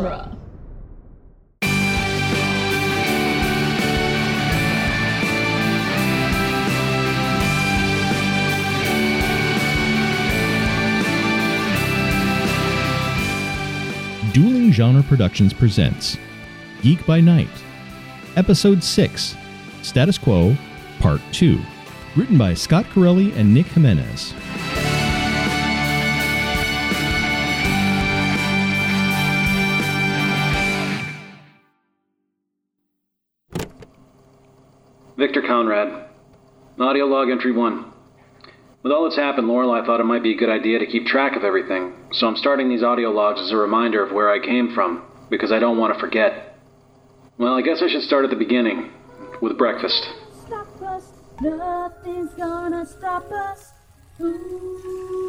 genre. Dueling Genre Productions presents Geek by Night, Episode 6 Status Quo, Part 2. Written by Scott Corelli and Nick Jimenez. Victor Conrad. Audio log entry 1. With all that's happened, Lorelei thought it might be a good idea to keep track of everything, so I'm starting these audio logs as a reminder of where I came from, because I don't want to forget. Well, I guess I should start at the beginning, with breakfast. stop us. Nothing's gonna stop us. Ooh,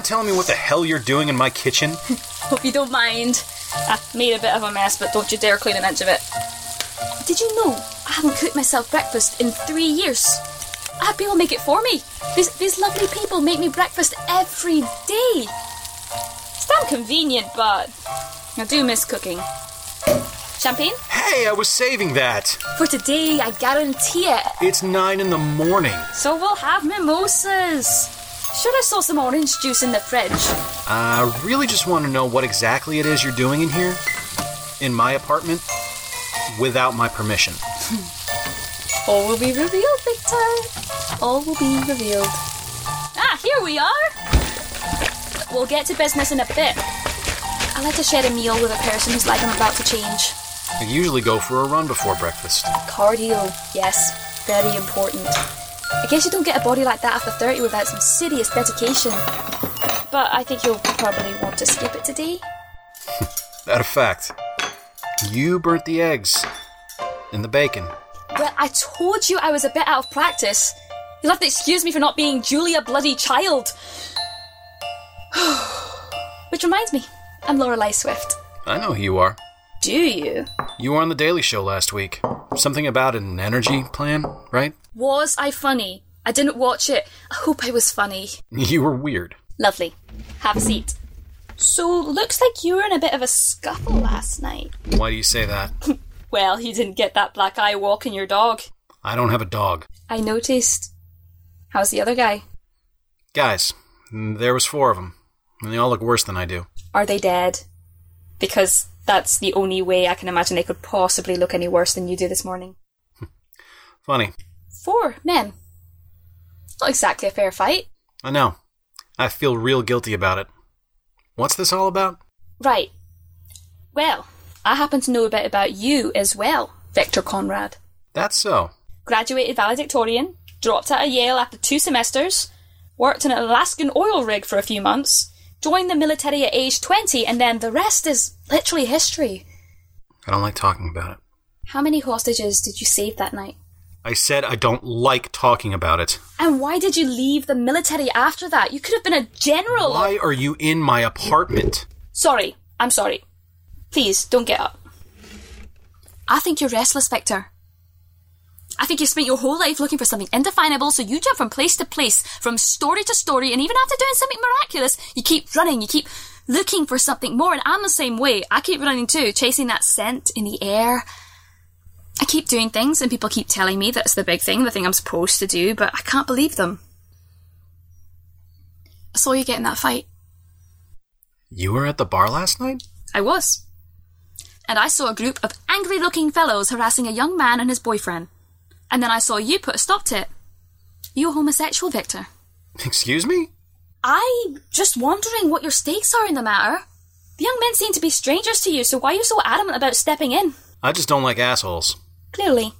mind telling me what the hell you're doing in my kitchen? Hope you don't mind. I made a bit of a mess, but don't you dare clean an inch of it. Did you know I haven't cooked myself breakfast in three years? I have people make it for me. These, these lovely people make me breakfast every day. It's damn convenient, but I do miss cooking. Champagne? Hey, I was saving that! For today, I guarantee it. It's nine in the morning. So we'll have mimosas. Should I saw some orange juice in the fridge? I really just want to know what exactly it is you're doing in here. In my apartment. Without my permission. All will be revealed, Victor. All will be revealed. Ah, here we are. We'll get to business in a bit. I like to share a meal with a person whose life I'm about to change. I usually go for a run before breakfast. Cardio, yes, very important. I guess you don't get a body like that after 30 without some serious dedication. But I think you'll probably want to skip it today. That a fact. You burnt the eggs. And the bacon. Well, I told you I was a bit out of practice. You'll have to excuse me for not being Julia bloody Child. Which reminds me, I'm Lorelei Swift. I know who you are. Do you? You were on The Daily Show last week. Something about an energy plan, right? Was I funny? I didn't watch it. I hope I was funny. You were weird. Lovely. Have a seat. So, looks like you were in a bit of a scuffle last night. Why do you say that? Well, you didn't get that black eye walking your dog. I don't have a dog. I noticed. How's the other guy? Guys, there was four of them. And they all look worse than I do. Are they dead? Because that's the only way I can imagine they could possibly look any worse than you do this morning. Funny. Four men. Not exactly a fair fight. I know. I feel real guilty about it. What's this all about? Right. Well, I happen to know a bit about you as well, Victor Conrad. That's so. Graduated valedictorian, dropped out of Yale after two semesters, worked in an Alaskan oil rig for a few months, joined the military at age 20, and then the rest is literally history. I don't like talking about it. How many hostages did you save that night? I said I don't like talking about it. And why did you leave the military after that? You could have been a general. Why are you in my apartment? Sorry, I'm sorry. Please, don't get up. I think you're restless, Victor. I think you spent your whole life looking for something indefinable, so you jump from place to place, from story to story, and even after doing something miraculous, you keep running, you keep looking for something more, and I'm the same way. I keep running too, chasing that scent in the air. I keep doing things, and people keep telling me that's the big thing, the thing I'm supposed to do, but I can't believe them. I saw you get in that fight. You were at the bar last night? I was. And I saw a group of angry looking fellows harassing a young man and his boyfriend. And then I saw you put a stop to it. You're homosexual, Victor. Excuse me? I'm just wondering what your stakes are in the matter. The young men seem to be strangers to you, so why are you so adamant about stepping in? I just don't like assholes. Clearly.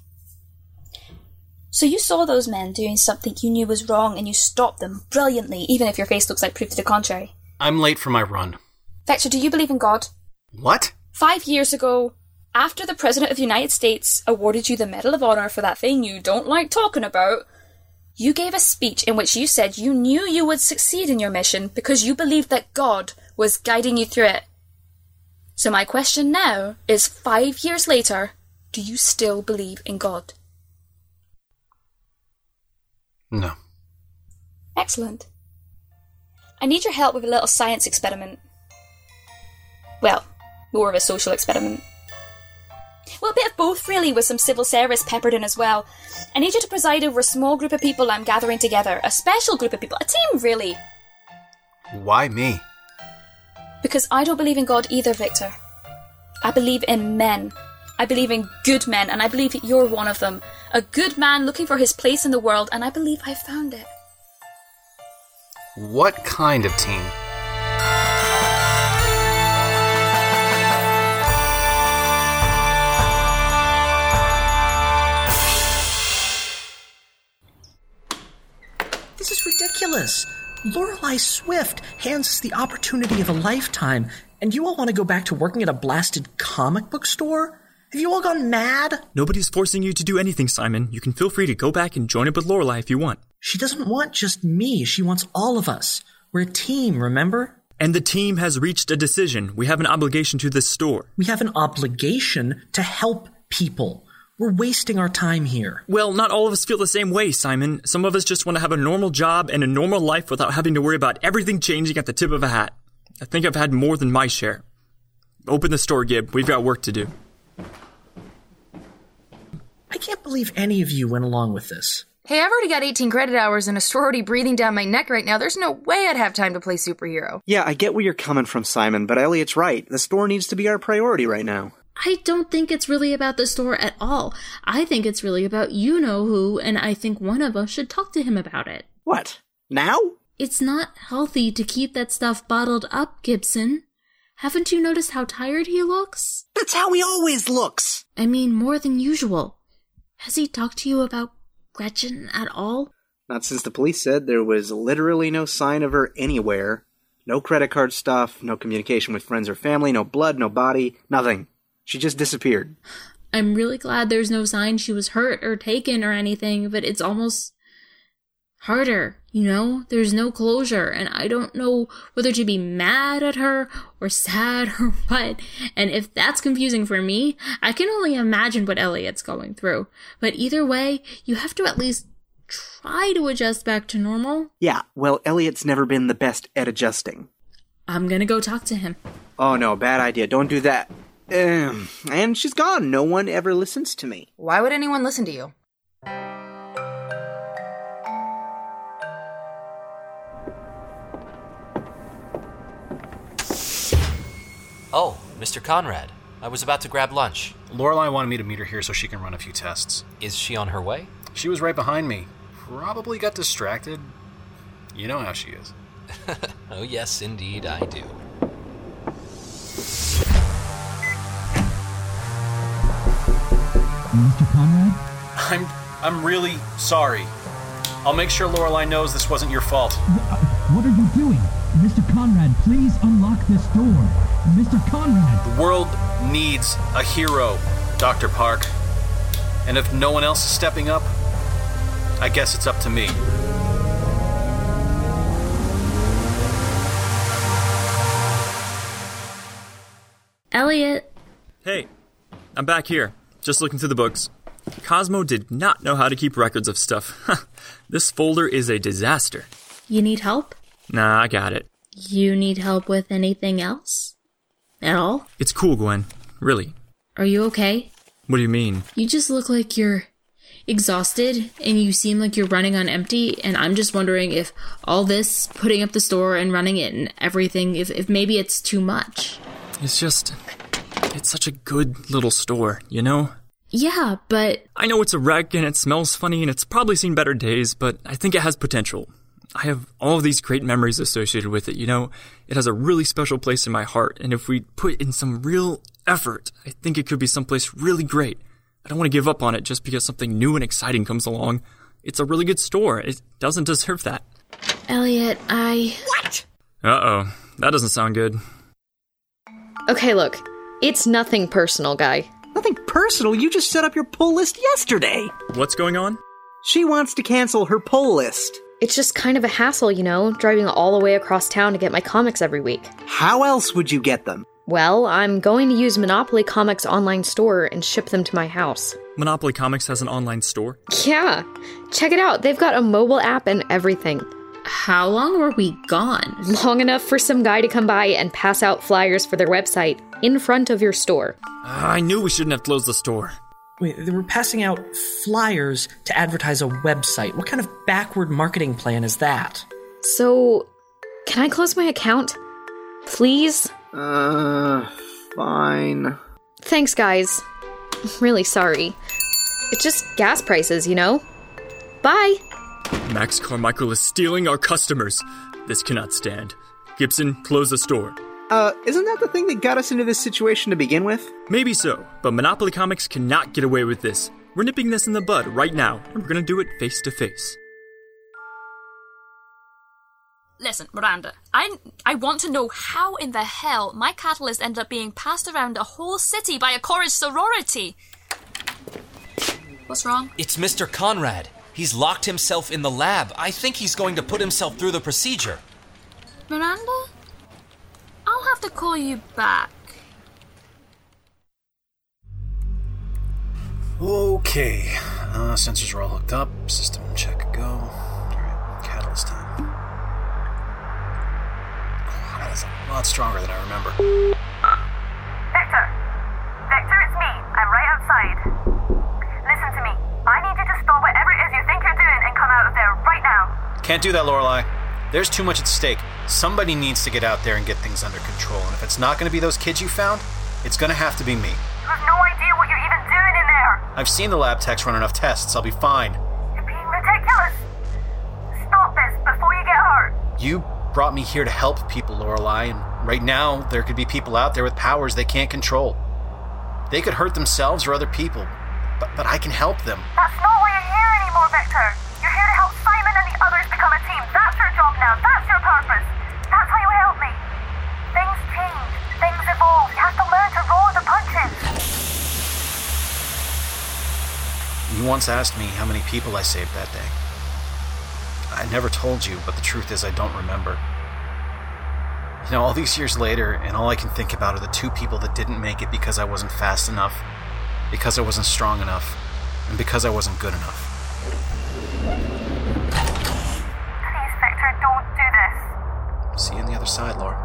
So you saw those men doing something you knew was wrong and you stopped them brilliantly, even if your face looks like proof to the contrary. I'm late for my run. Victor, do you believe in God? What? Five years ago, after the President of the United States awarded you the Medal of Honor for that thing you don't like talking about, you gave a speech in which you said you knew you would succeed in your mission because you believed that God was guiding you through it. So my question now is five years later, do you still believe in God? No. Excellent. I need your help with a little science experiment. Well, more of a social experiment. Well, a bit of both, really, with some civil service peppered in as well. I need you to preside over a small group of people I'm gathering together. A special group of people. A team, really. Why me? Because I don't believe in God either, Victor. I believe in men. I believe in good men, and I believe that you're one of them. A good man looking for his place in the world, and I believe I've found it. What kind of team? Ridiculous. Lorelei Swift hands us the opportunity of a lifetime, and you all want to go back to working at a blasted comic book store? Have you all gone mad? Nobody's forcing you to do anything, Simon. You can feel free to go back and join up with Lorelei if you want. She doesn't want just me, she wants all of us. We're a team, remember? And the team has reached a decision. We have an obligation to this store. We have an obligation to help people. We're wasting our time here. Well, not all of us feel the same way, Simon. Some of us just want to have a normal job and a normal life without having to worry about everything changing at the tip of a hat. I think I've had more than my share. Open the store, Gib. We've got work to do. I can't believe any of you went along with this. Hey, I've already got 18 credit hours and a sorority breathing down my neck right now. There's no way I'd have time to play superhero. Yeah, I get where you're coming from, Simon, but Elliot's right. The store needs to be our priority right now. I don't think it's really about the store at all. I think it's really about you know who, and I think one of us should talk to him about it. What? Now? It's not healthy to keep that stuff bottled up, Gibson. Haven't you noticed how tired he looks? That's how he always looks. I mean, more than usual. Has he talked to you about Gretchen at all? Not since the police said there was literally no sign of her anywhere. No credit card stuff, no communication with friends or family, no blood, no body, nothing. She just disappeared. I'm really glad there's no sign she was hurt or taken or anything, but it's almost harder, you know? There's no closure, and I don't know whether to be mad at her or sad or what. And if that's confusing for me, I can only imagine what Elliot's going through. But either way, you have to at least try to adjust back to normal. Yeah, well, Elliot's never been the best at adjusting. I'm gonna go talk to him. Oh no, bad idea. Don't do that. Um, and she's gone. No one ever listens to me. Why would anyone listen to you? Oh, Mr. Conrad. I was about to grab lunch. Lorelei wanted me to meet her here so she can run a few tests. Is she on her way? She was right behind me. Probably got distracted. You know how she is. oh, yes, indeed, I do. Mr. Conrad? I'm I'm really sorry. I'll make sure Lorelei knows this wasn't your fault. Uh, what are you doing? Mr. Conrad, please unlock this door. Mr. Conrad! The world needs a hero, Dr. Park. And if no one else is stepping up, I guess it's up to me. Elliot. Hey, I'm back here, just looking through the books. Cosmo did not know how to keep records of stuff. this folder is a disaster. You need help? Nah, I got it. You need help with anything else? At all? It's cool, Gwen. Really. Are you okay? What do you mean? You just look like you're exhausted and you seem like you're running on empty and I'm just wondering if all this putting up the store and running it and everything if, if maybe it's too much. It's just it's such a good little store, you know? Yeah, but I know it's a wreck and it smells funny and it's probably seen better days, but I think it has potential. I have all of these great memories associated with it, you know? It has a really special place in my heart, and if we put in some real effort, I think it could be someplace really great. I don't want to give up on it just because something new and exciting comes along. It's a really good store. It doesn't deserve that. Elliot, I. What? Uh oh. That doesn't sound good. Okay, look. It's nothing personal, guy. Nothing personal, you just set up your pull list yesterday. What's going on? She wants to cancel her pull list. It's just kind of a hassle, you know, driving all the way across town to get my comics every week. How else would you get them? Well, I'm going to use Monopoly Comics online store and ship them to my house. Monopoly Comics has an online store. Yeah, check it out. They've got a mobile app and everything. How long were we gone? Long enough for some guy to come by and pass out flyers for their website in front of your store. I knew we shouldn't have closed the store. Wait, they were passing out flyers to advertise a website. What kind of backward marketing plan is that? So, can I close my account? Please? Uh, fine. Thanks, guys. I'm really sorry. It's just gas prices, you know? Bye! Max Carmichael is stealing our customers. This cannot stand. Gibson, close the store. Uh, isn't that the thing that got us into this situation to begin with? Maybe so, but Monopoly Comics cannot get away with this. We're nipping this in the bud right now, and we're gonna do it face to face. Listen, Miranda, I I want to know how in the hell my catalyst ended up being passed around a whole city by a college sorority. What's wrong? It's Mr. Conrad. He's locked himself in the lab. I think he's going to put himself through the procedure. Miranda? I'll have to call you back. Okay. Uh, sensors are all hooked up. System check go. Alright, catalyst time. Oh, that is a lot stronger than I remember. Victor! Victor, it's me. I'm right outside. Listen to me. I need you to stop whatever it is you think you're doing and come out of there right now. Can't do that, Lorelei. There's too much at stake. Somebody needs to get out there and get things under control. And if it's not going to be those kids you found, it's going to have to be me. You have no idea what you're even doing in there. I've seen the lab techs run enough tests. I'll be fine. You're being ridiculous. Stop this before you get hurt. You brought me here to help people, Lorelei, and right now there could be people out there with powers they can't control. They could hurt themselves or other people, but, but I can help them. That's not why you're here anymore, Victor. You're here to help Simon and the others become a team. That's your job now. That's your purpose. That's how you help me. Things change. Things evolve. You have to learn to roll the punches. You once asked me how many people I saved that day. I never told you, but the truth is I don't remember. You know, all these years later, and all I can think about are the two people that didn't make it because I wasn't fast enough, because I wasn't strong enough, and because I wasn't good enough. Please, Victor, don't do this. See you on the other side, Laura.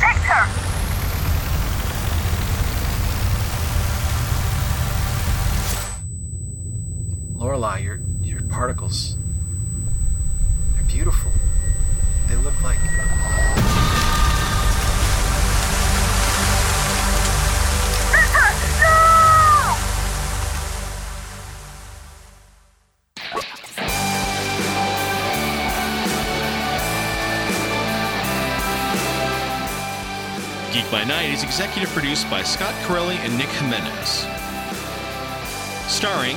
Victor! Lorelei, your your particles. They're beautiful. They look like by Night is executive produced by Scott Corelli and Nick Jimenez. Starring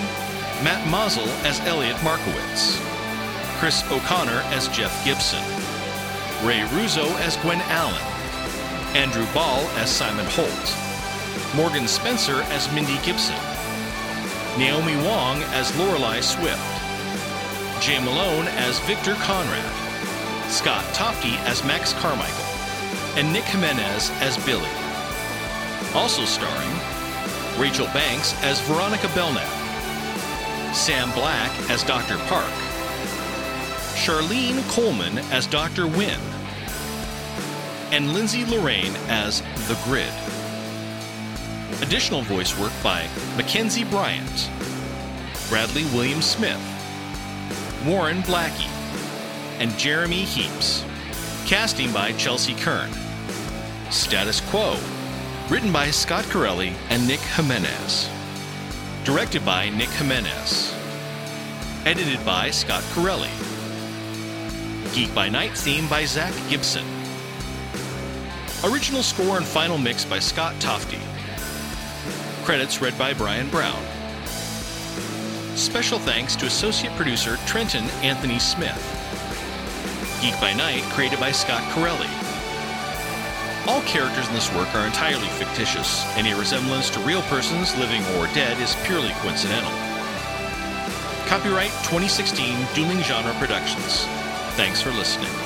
Matt Mazel as Elliot Markowitz, Chris O'Connor as Jeff Gibson, Ray Russo as Gwen Allen, Andrew Ball as Simon Holt, Morgan Spencer as Mindy Gibson, Naomi Wong as Lorelei Swift, Jay Malone as Victor Conrad, Scott Tofty as Max Carmichael, and Nick Jimenez as Billy. Also starring Rachel Banks as Veronica Belknap, Sam Black as Dr. Park, Charlene Coleman as Dr. Wynn, and Lindsay Lorraine as The Grid. Additional voice work by Mackenzie Bryant, Bradley William Smith, Warren Blackie, and Jeremy Heaps. Casting by Chelsea Kern. Status Quo. Written by Scott Corelli and Nick Jimenez. Directed by Nick Jimenez. Edited by Scott Corelli. Geek by Night theme by Zach Gibson. Original score and final mix by Scott Tofty. Credits read by Brian Brown. Special thanks to associate producer Trenton Anthony Smith. Geek by Night created by Scott Corelli. All characters in this work are entirely fictitious. Any resemblance to real persons, living or dead, is purely coincidental. Copyright 2016 Dueling Genre Productions. Thanks for listening.